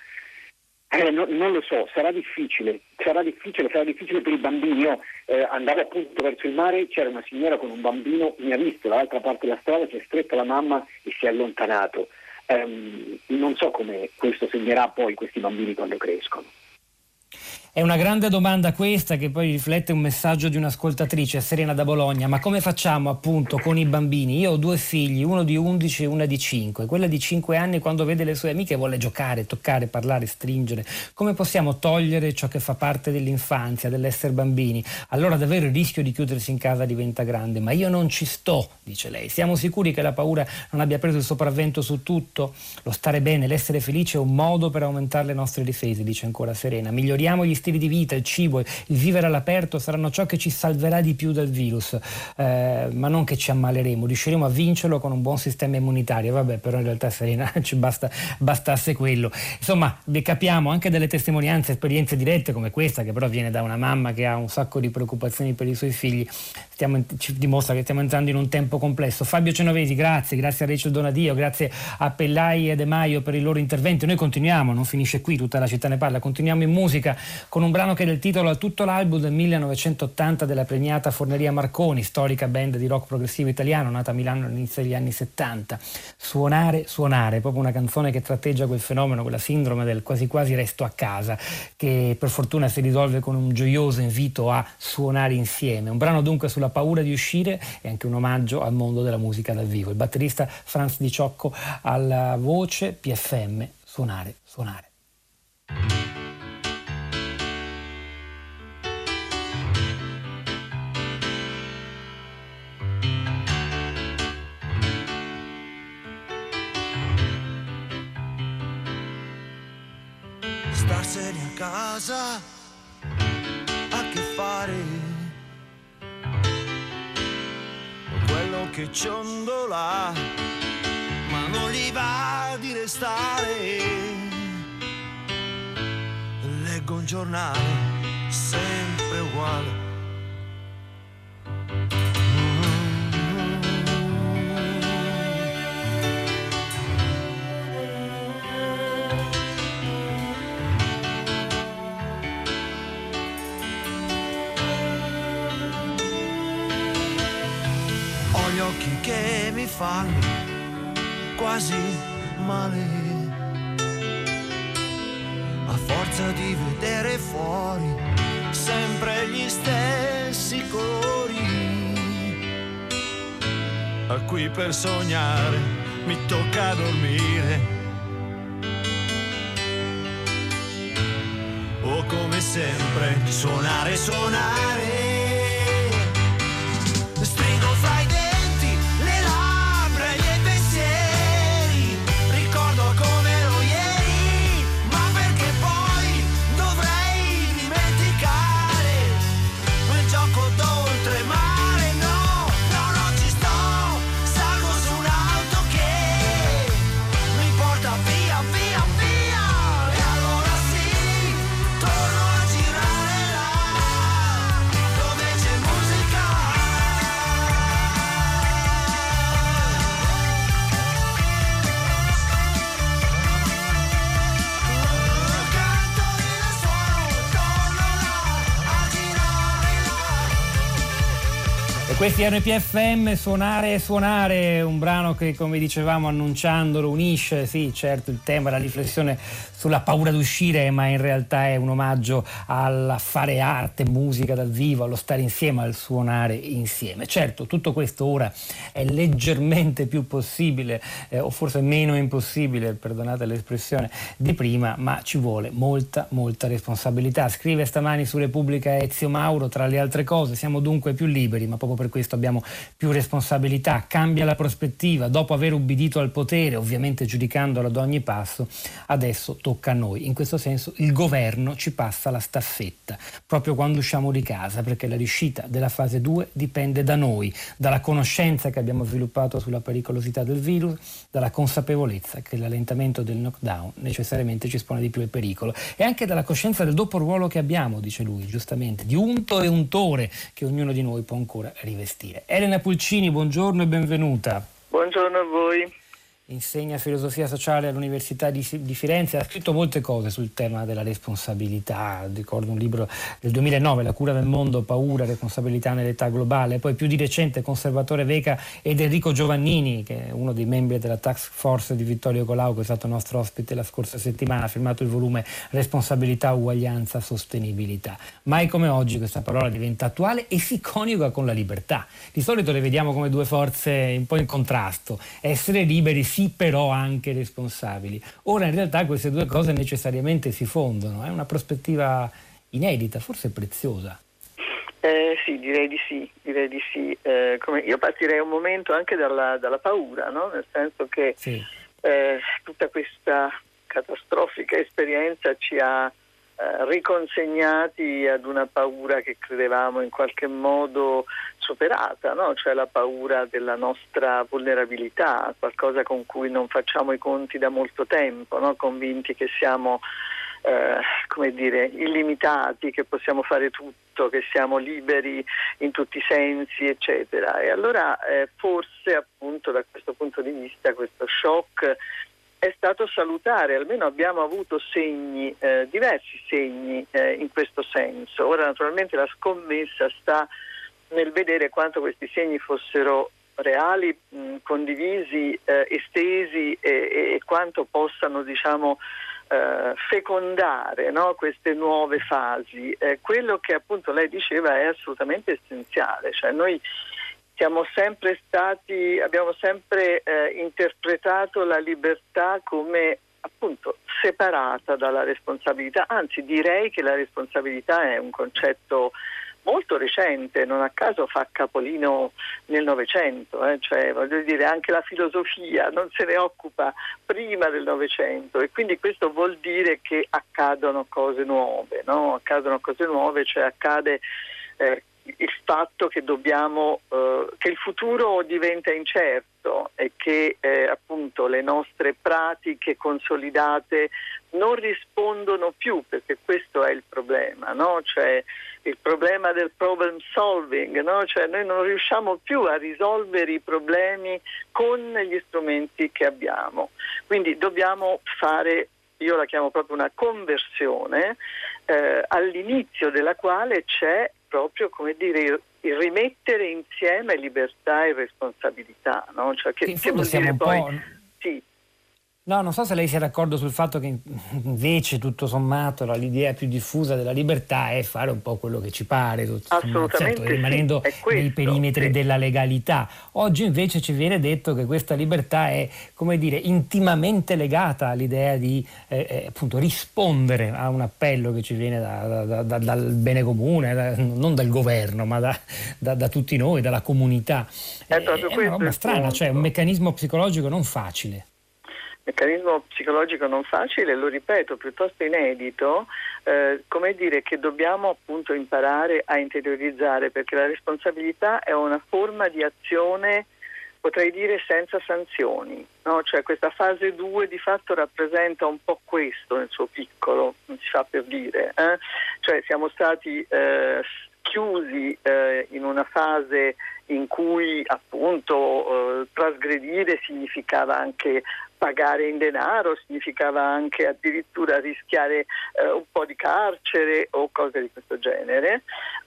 Eh, no, non lo so, sarà difficile, sarà difficile, sarà difficile per i bambini. Io eh, andavo appunto verso il mare, c'era una signora con un bambino, mi ha visto dall'altra parte della strada, si è stretta la mamma e si è allontanato. Um, non so come questo segnerà poi questi bambini quando crescono. È una grande domanda questa che poi riflette un messaggio di un'ascoltatrice, Serena da Bologna, ma come facciamo appunto con i bambini? Io ho due figli, uno di 11 e una di 5. Quella di 5 anni quando vede le sue amiche vuole giocare, toccare, parlare, stringere. Come possiamo togliere ciò che fa parte dell'infanzia, dell'essere bambini? Allora davvero il rischio di chiudersi in casa diventa grande, ma io non ci sto, dice lei. Siamo sicuri che la paura non abbia preso il sopravvento su tutto? Lo stare bene, l'essere felice è un modo per aumentare le nostre difese, dice ancora Serena. Miglioriamo gli stili stili di vita, il cibo, il vivere all'aperto saranno ciò che ci salverà di più dal virus, eh, ma non che ci ammaleremo, riusciremo a vincerlo con un buon sistema immunitario. Vabbè, però in realtà Serena ci basta, bastasse quello. Insomma, capiamo anche delle testimonianze, esperienze dirette come questa, che però viene da una mamma che ha un sacco di preoccupazioni per i suoi figli, stiamo, ci dimostra che stiamo entrando in un tempo complesso. Fabio Cenovesi, grazie, grazie a Rachel Donadio, grazie a Pellai e De Maio per i loro interventi. Noi continuiamo, non finisce qui, tutta la città ne parla, continuiamo in musica con un brano che dà il titolo a tutto l'album del 1980 della premiata Forneria Marconi, storica band di rock progressivo italiano nata a Milano all'inizio degli anni 70. Suonare, suonare, proprio una canzone che tratteggia quel fenomeno, quella sindrome del quasi quasi resto a casa, che per fortuna si risolve con un gioioso invito a suonare insieme. Un brano dunque sulla paura di uscire e anche un omaggio al mondo della musica dal vivo. Il batterista Franz Di Ciocco alla voce PFM, suonare, suonare. A casa a che fare quello che ciondola ma non gli va di restare. Leggo un giornale sempre uguale mi fanno quasi male. A forza di vedere fuori sempre gli stessi colori. A cui per sognare mi tocca dormire. O come sempre suonare, suonare. Questi PFM, Suonare e Suonare, un brano che come dicevamo annunciandolo unisce, sì certo il tema, la riflessione sulla paura d'uscire, ma in realtà è un omaggio al fare arte, musica dal vivo, allo stare insieme, al suonare insieme. Certo, tutto questo ora è leggermente più possibile, eh, o forse meno impossibile, perdonate l'espressione, di prima, ma ci vuole molta, molta responsabilità. Scrive stamani su Repubblica Ezio Mauro, tra le altre cose, siamo dunque più liberi, ma proprio per questo abbiamo più responsabilità. Cambia la prospettiva, dopo aver ubbidito al potere, ovviamente giudicandolo ad ogni passo, adesso tocca a noi. In questo senso il governo ci passa la staffetta, proprio quando usciamo di casa, perché la riuscita della fase 2 dipende da noi, dalla conoscenza che abbiamo sviluppato sulla pericolosità del virus, dalla consapevolezza che l'allentamento del knockdown necessariamente ci espone di più al pericolo e anche dalla coscienza del doppio ruolo che abbiamo, dice lui, giustamente, di unto e untore che ognuno di noi può ancora rivestire. Elena Pulcini, buongiorno e benvenuta. Buongiorno a voi insegna filosofia sociale all'Università di, di, Firenze, ha scritto molte cose sul tema della responsabilità, ricordo un libro del 2009, La cura del mondo, paura, responsabilità nell'età globale, poi più di recente Conservatore Veca ed Enrico Giovannini, che è uno dei membri della task force di Vittorio Colau, che è stato nostro ospite la scorsa settimana, ha firmato il volume Responsabilità, uguaglianza, sostenibilità. Mai come oggi questa parola diventa attuale e si coniuga con la libertà. Di solito le vediamo come due forze un po' in contrasto, essere liberi sì però anche responsabili. Ora in realtà queste due cose necessariamente si fondono, è una prospettiva inedita, forse preziosa. Eh, sì, direi di sì, direi di sì. Eh, io partirei un momento anche dalla, dalla paura, no? nel senso che sì. eh, tutta questa catastrofica esperienza ci ha riconsegnati ad una paura che credevamo in qualche modo superata, no? cioè la paura della nostra vulnerabilità, qualcosa con cui non facciamo i conti da molto tempo, no? convinti che siamo eh, come dire, illimitati, che possiamo fare tutto, che siamo liberi in tutti i sensi, eccetera. E allora eh, forse appunto da questo punto di vista questo shock è stato salutare, almeno abbiamo avuto segni, eh, diversi segni eh, in questo senso. Ora naturalmente la scommessa sta nel vedere quanto questi segni fossero reali, mh, condivisi, eh, estesi e, e, quanto possano diciamo, eh, fecondare no, queste nuove fasi. Eh, quello che appunto lei diceva è assolutamente essenziale, cioè noi siamo sempre stati, abbiamo sempre eh, interpretato la libertà come appunto separata dalla responsabilità, anzi direi che la responsabilità è un concetto molto recente, non a caso fa capolino nel Novecento, eh? cioè voglio dire anche la filosofia non se ne occupa prima del Novecento e quindi questo vuol dire che accadono cose nuove, no? accadono cose nuove, cioè accade eh, il fatto che dobbiamo, eh, che il futuro diventa incerto e che eh, appunto le nostre pratiche consolidate non rispondono più, perché questo è il problema, no? cioè il problema del problem solving, no? cioè noi non riusciamo più a risolvere i problemi con gli strumenti che abbiamo. Quindi dobbiamo fare io la chiamo proprio una conversione, eh, all'inizio della quale c'è proprio come dire, il rimettere insieme libertà e responsabilità. No? Cioè che, che vuol dire poi... Sì. No, non so se lei sia d'accordo sul fatto che invece tutto sommato l'idea più diffusa della libertà è fare un po' quello che ci pare, Assolutamente certo, rimanendo sì, questo, nei perimetri sì. della legalità. Oggi invece ci viene detto che questa libertà è, come dire, intimamente legata all'idea di eh, eh appunto rispondere a un appello che ci viene da, da, da, dal bene comune, non dal governo, ma da, tutti noi, dalla comunità. È, è una roba strana, cioè un meccanismo psicologico non facile meccanismo psicologico non facile, lo ripeto, piuttosto inedito, eh, come dire che dobbiamo appunto imparare a interiorizzare perché la responsabilità è una forma di azione potrei dire senza sanzioni, no? cioè questa fase 2 di fatto rappresenta un po' questo nel suo piccolo, non si fa per dire, eh? cioè siamo stati eh, chiusi eh, in una fase in cui appunto eh, trasgredire significava anche pagare in denaro, significava anche addirittura rischiare eh, un po' di carcere o cose di questo genere.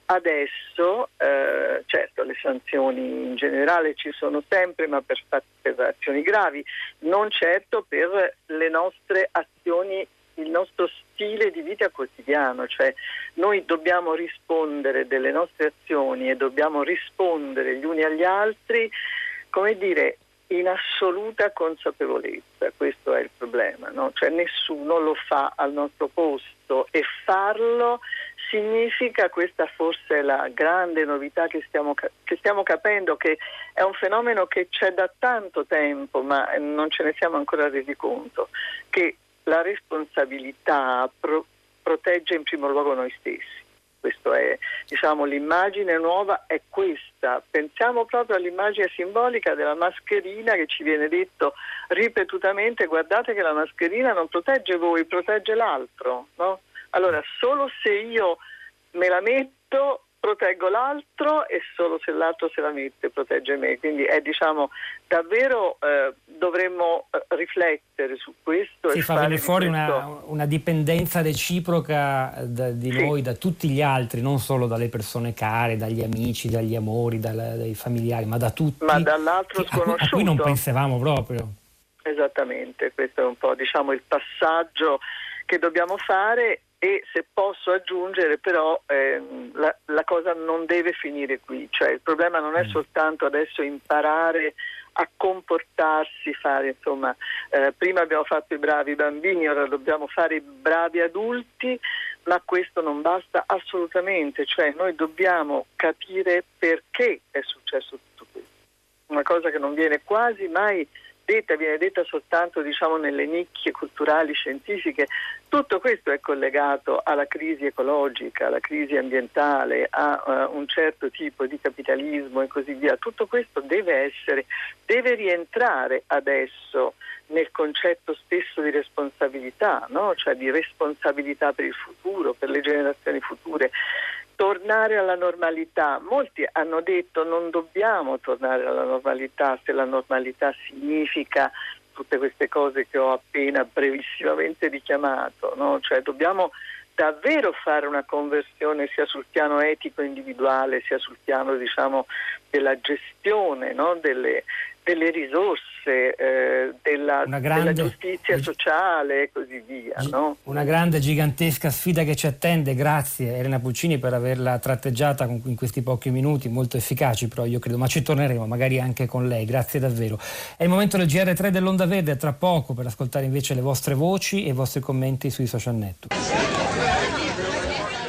Adesso, eh, certo, le sanzioni in generale ci sono sempre, ma per, per azioni gravi, non certo per le nostre azioni il nostro stile di vita quotidiano, cioè noi dobbiamo rispondere delle nostre azioni e dobbiamo rispondere gli uni agli altri, come dire, in assoluta consapevolezza, questo è il problema, no? cioè nessuno lo fa al nostro posto e farlo significa, questa forse è la grande novità che stiamo, che stiamo capendo, che è un fenomeno che c'è da tanto tempo ma non ce ne siamo ancora resi conto, che la responsabilità pro- protegge in primo luogo noi stessi. Questa è diciamo, l'immagine nuova, è questa. Pensiamo proprio all'immagine simbolica della mascherina che ci viene detto ripetutamente, guardate che la mascherina non protegge voi, protegge l'altro. No? Allora, solo se io me la metto proteggo l'altro e solo se l'altro se la mette protegge me. Quindi è diciamo davvero eh, dovremmo eh, riflettere su questo. Si fa venire fuori una, una, dipendenza reciproca da, di sì. noi da tutti gli altri, non solo dalle persone care, dagli amici, dagli amori, dal, dai familiari, ma da tutti. Ma dall'altro che, sconosciuto. A cui non pensavamo proprio. Esattamente, questo è un po' diciamo il passaggio che dobbiamo fare e se posso aggiungere però eh, la, la, cosa non deve finire qui, cioè il problema non è mm. soltanto adesso imparare a comportarsi, fare insomma, eh, prima abbiamo fatto i bravi bambini, ora dobbiamo fare i bravi adulti, ma questo non basta assolutamente, cioè noi dobbiamo capire perché è successo tutto questo, una cosa che non viene quasi mai detta, viene detta soltanto diciamo, nelle nicchie culturali, scientifiche. Tutto questo è collegato alla crisi ecologica, alla crisi ambientale, a uh, un certo tipo di capitalismo e così via. Tutto questo deve essere, deve rientrare adesso nel concetto stesso di responsabilità, no? cioè di responsabilità per il futuro, per le generazioni future tornare alla normalità. Molti hanno detto non dobbiamo tornare alla normalità se la normalità significa tutte queste cose che ho appena brevissimamente richiamato, no? cioè dobbiamo davvero fare una conversione sia sul piano etico individuale sia sul piano diciamo, della gestione no? delle, delle risorse, eh, della, grande, della, giustizia sociale e così via. No? Una grande, gigantesca sfida che ci attende. Grazie Elena Puccini per averla tratteggiata in questi pochi minuti, molto efficaci però io credo, ma ci torneremo magari anche con lei. Grazie davvero. È il momento del GR3 dell'Onda Verde, tra poco per ascoltare invece le vostre voci e i vostri commenti sui social network.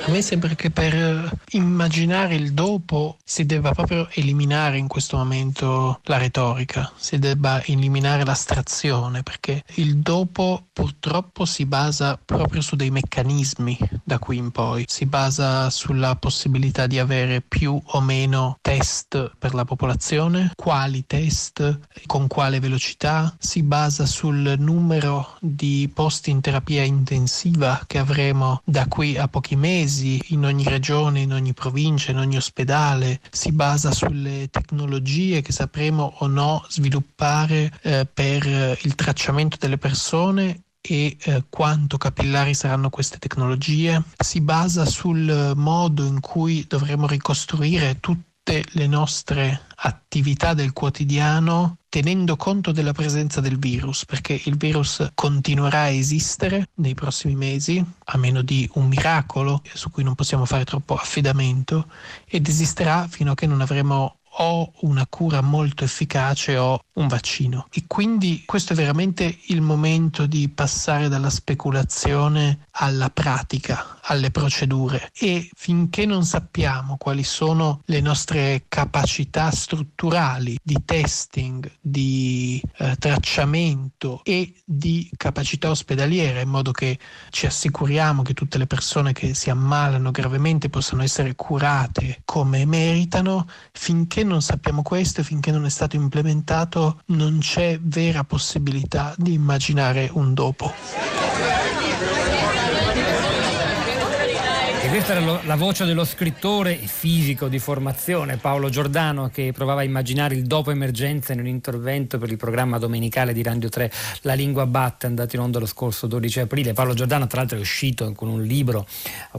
A me sembra che per immaginare il dopo si debba proprio eliminare in questo momento la retorica, si debba eliminare l'astrazione, perché il dopo purtroppo si basa proprio su dei meccanismi da qui in poi, si basa sulla possibilità di avere più o meno test per la popolazione, quali test, con quale velocità, si basa sul numero di posti in terapia intensiva che avremo da qui a pochi mesi, mesi in ogni regione, in ogni provincia, in ogni ospedale, si basa sulle tecnologie che sapremo o no sviluppare eh, per eh, il tracciamento delle persone e eh, quanto capillari saranno queste tecnologie, si basa sul modo in cui dovremo ricostruire tutte le nostre attività del quotidiano tenendo conto della presenza del virus, perché il virus continuerà a esistere nei prossimi mesi, a meno di un miracolo su cui non possiamo fare troppo affidamento, ed esisterà fino a che non avremo o una cura molto efficace o un vaccino. E quindi questo è veramente il momento di passare dalla speculazione alla pratica, alle procedure e finché non sappiamo quali sono le nostre capacità strutturali di testing, di eh, tracciamento e di capacità ospedaliera in modo che ci assicuriamo che tutte le persone che si ammalano gravemente possano essere curate come meritano, finché non sappiamo questo e finché non è stato implementato non c'è vera possibilità di immaginare un dopo questa era la voce dello scrittore fisico di formazione Paolo Giordano che provava a immaginare il dopo emergenza in un intervento per il programma domenicale di Radio 3 La Lingua Batte andato in onda lo scorso 12 aprile. Paolo Giordano tra l'altro è uscito con un libro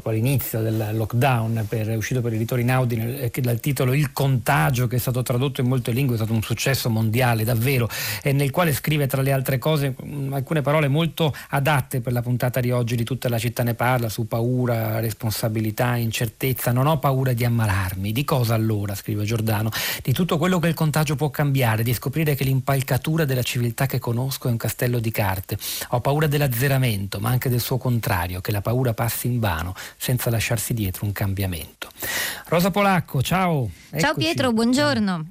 all'inizio del lockdown, per, è uscito per i ritori Naudi eh, dal titolo Il contagio che è stato tradotto in molte lingue, è stato un successo mondiale davvero e nel quale scrive tra le altre cose alcune parole molto adatte per la puntata di oggi di tutta la città ne parla su paura, responsabilità responsabilità, incertezza, non ho paura di ammalarmi. Di cosa allora, scrive Giordano? Di tutto quello che il contagio può cambiare, di scoprire che l'impalcatura della civiltà che conosco è un castello di carte. Ho paura dell'azzeramento, ma anche del suo contrario, che la paura passi in vano senza lasciarsi dietro un cambiamento. Rosa Polacco, ciao. Eccoci. Ciao Pietro, buongiorno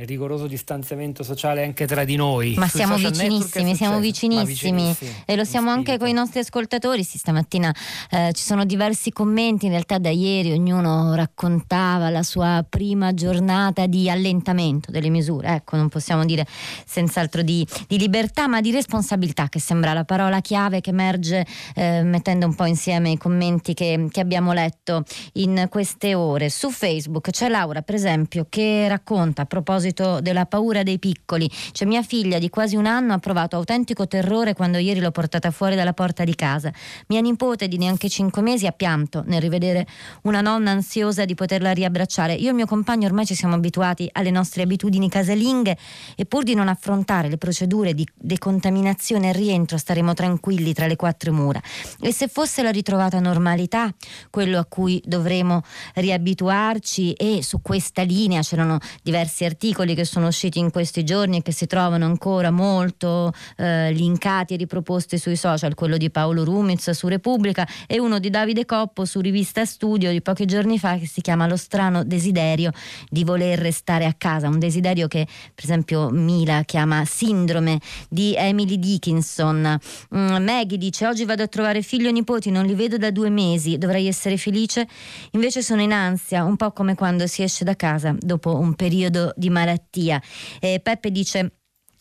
il rigoroso distanziamento sociale anche tra di noi. Ma siamo vicinissimi, siamo vicinissimi, vicinissimi, e lo siamo anche con i nostri ascoltatori. Sì, stamattina eh, ci sono diversi commenti, in realtà da ieri ognuno raccontava la sua prima giornata di allentamento delle misure, ecco non possiamo dire senz'altro di, di libertà ma di responsabilità che sembra la parola chiave che emerge eh, mettendo un po' insieme i commenti che, che abbiamo letto in queste ore. Su Facebook c'è Laura per esempio che racconta a proposito proposito della paura dei piccoli. Cioè, mia figlia di quasi un anno ha provato autentico terrore quando ieri l'ho portata fuori dalla porta di casa. Mia nipote di neanche cinque mesi ha pianto nel rivedere una nonna ansiosa di poterla riabbracciare. Io e mio compagno ormai ci siamo abituati alle nostre abitudini casalinghe e pur di non affrontare le procedure di decontaminazione e rientro staremo tranquilli tra le quattro mura. E se fosse la ritrovata normalità, quello a cui dovremo riabituarci e su questa linea c'erano diversi articoli articoli che sono usciti in questi giorni e che si trovano ancora molto eh, linkati e riproposti sui social, quello di Paolo Rumiz su Repubblica e uno di Davide Coppo su Rivista Studio di pochi giorni fa che si chiama Lo strano desiderio di voler restare a casa, un desiderio che per esempio Mila chiama sindrome di Emily Dickinson. Mm, Maggie dice oggi vado a trovare figlio e nipoti, non li vedo da due mesi, dovrei essere felice, invece sono in ansia, un po' come quando si esce da casa dopo un periodo di malattia malattia. Eh, Peppe dice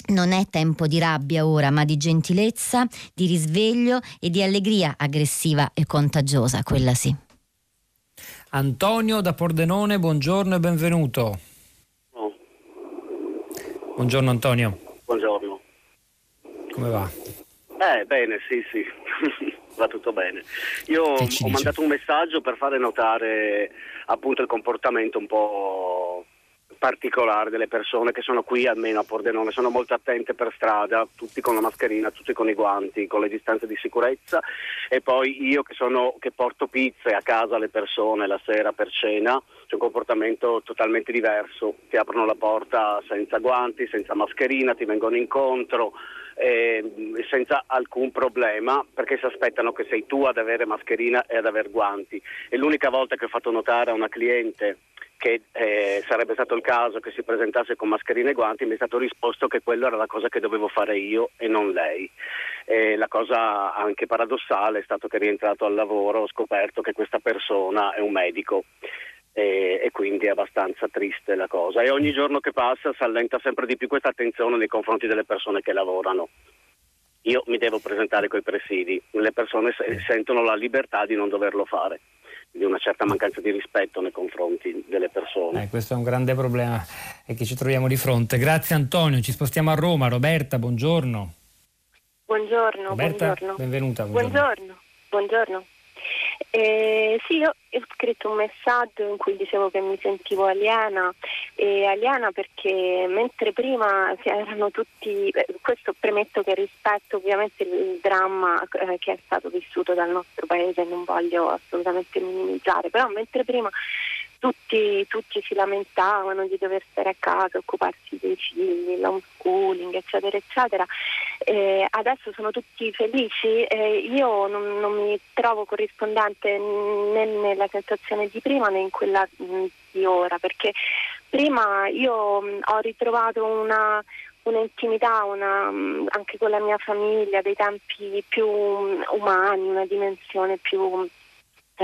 non è tempo di rabbia ora, ma di gentilezza, di risveglio e di allegria aggressiva e contagiosa, quella sì. Antonio da Pordenone, buongiorno e benvenuto. Oh. Buongiorno Antonio. Buongiorno. Come va? Eh, bene, sì, sì, va tutto bene. Io ho dice? mandato un messaggio per fare notare appunto il comportamento un po' particolare delle persone che sono qui almeno a Pordenone, sono molto attente per strada, tutti con la mascherina, tutti con i guanti, con le distanze di sicurezza e poi io che, sono, che porto pizze a casa alle persone la sera per cena, c'è un comportamento totalmente diverso, ti aprono la porta senza guanti, senza mascherina, ti vengono incontro. Eh, senza alcun problema perché si aspettano che sei tu ad avere mascherina e ad avere guanti. E l'unica volta che ho fatto notare a una cliente che eh, sarebbe stato il caso che si presentasse con mascherine e guanti, mi è stato risposto che quella era la cosa che dovevo fare io e non lei. E la cosa anche paradossale è stato che rientrato al lavoro ho scoperto che questa persona è un medico e, e, quindi è abbastanza triste la cosa. E ogni giorno che passa si allenta sempre di più questa attenzione nei confronti delle persone che lavorano. Io mi devo presentare coi presidi, le persone sentono la libertà di non doverlo fare di una certa mancanza di rispetto nei confronti delle persone. Eh, questo è un grande problema che ci troviamo di fronte. Grazie Antonio, ci spostiamo a Roma. Roberta, buongiorno. Buongiorno, Roberta, buongiorno. Benvenuta. Buongiorno. buongiorno. buongiorno. Eh, sì, io ho scritto un messaggio in cui dicevo che mi sentivo aliena, e aliena perché mentre prima erano tutti, eh, questo premetto che rispetto ovviamente il dramma eh, che è stato vissuto dal nostro paese, non voglio assolutamente minimizzare, però mentre prima tutti, tutti, si lamentavano di dover stare a casa, occuparsi dei figli, l'homeschooling, eccetera, eccetera. Eh, adesso sono tutti felici. Eh, io non, non, mi trovo corrispondente né nella sensazione di prima né in quella mh, di ora, perché prima io mh, ho ritrovato una, un'intimità una, anche con la mia famiglia, dei tempi più umani, una dimensione più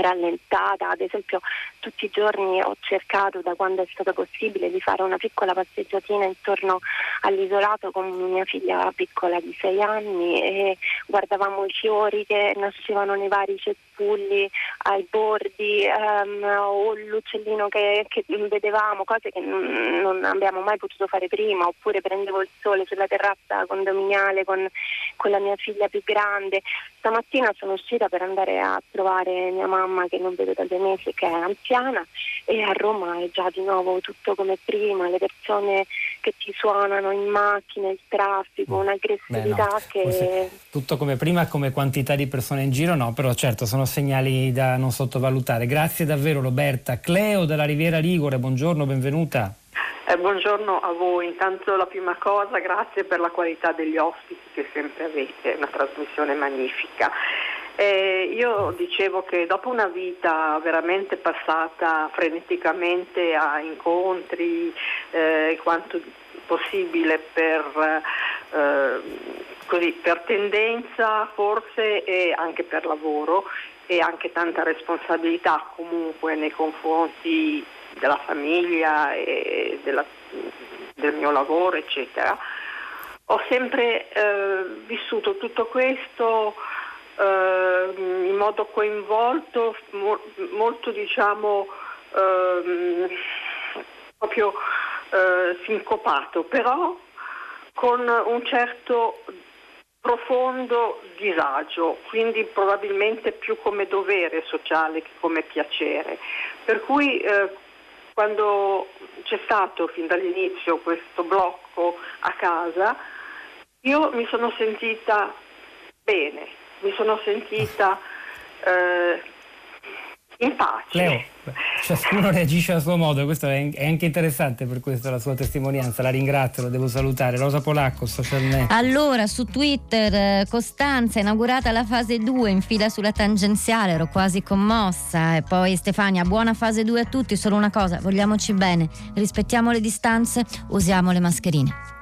rallentata, ad esempio tutti i giorni ho cercato da quando è stato possibile di fare una piccola passeggiatina intorno all'isolato con mia figlia piccola di sei anni e guardavamo i fiori che nascevano nei vari fanciulli ai bordi um, o l'uccellino che, che, vedevamo, cose che non, abbiamo mai potuto fare prima, oppure prendevo il sole sulla terrazza condominiale con, con la mia figlia più grande. Stamattina sono uscita per andare a trovare mia mamma che non vedo da due mesi, che è anziana, e a Roma è già di nuovo tutto come prima, le persone che ti suonano in macchina, il traffico, un'aggressività no. che... Tutto come prima, come quantità di persone in giro, no, però certo sono segnali da non sottovalutare. Grazie davvero Roberta. Cleo dalla Riviera Ligure, buongiorno, benvenuta. Eh, buongiorno a voi, intanto la prima cosa grazie per la qualità degli ospiti che sempre avete, una trasmissione magnifica. Eh, io dicevo che dopo una vita veramente passata freneticamente a incontri eh, quanto possibile per, eh, così, per tendenza forse e anche per lavoro e anche tanta responsabilità comunque nei confronti della famiglia e della, del mio lavoro eccetera. Ho sempre eh, vissuto tutto questo eh, in modo coinvolto, mo- molto diciamo ehm, proprio eh, sincopato, però con un certo profondo disagio, quindi probabilmente più come dovere sociale che come piacere. Per cui eh, quando c'è stato fin dall'inizio questo blocco a casa, io mi sono sentita bene, mi sono sentita eh, in pace. Leo, ciascuno reagisce a suo modo, questo è, anche interessante per questo la sua testimonianza, la ringrazio, la devo salutare. Rosa Polacco, social net. Allora, su Twitter, eh, Costanza, inaugurata la fase 2 in fila sulla tangenziale, ero quasi commossa. E poi Stefania, buona fase 2 a tutti, solo una cosa, vogliamoci bene, rispettiamo le distanze, usiamo le mascherine.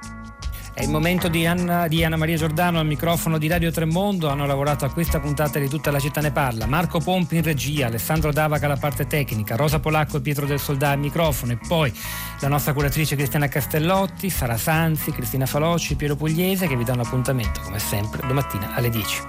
È il momento di Anna, di Anna, Maria Giordano al microfono di Radio Tremondo. Hanno lavorato a questa puntata di Tutta la città ne parla. Marco Pompi in regia, Alessandro Davaca alla parte tecnica, Rosa Polacco e Pietro del Soldà al microfono e poi la nostra curatrice Cristiana Castellotti, Sara Sanzi, Cristina Faloci, Piero Pugliese che vi danno appuntamento come sempre domattina alle 10.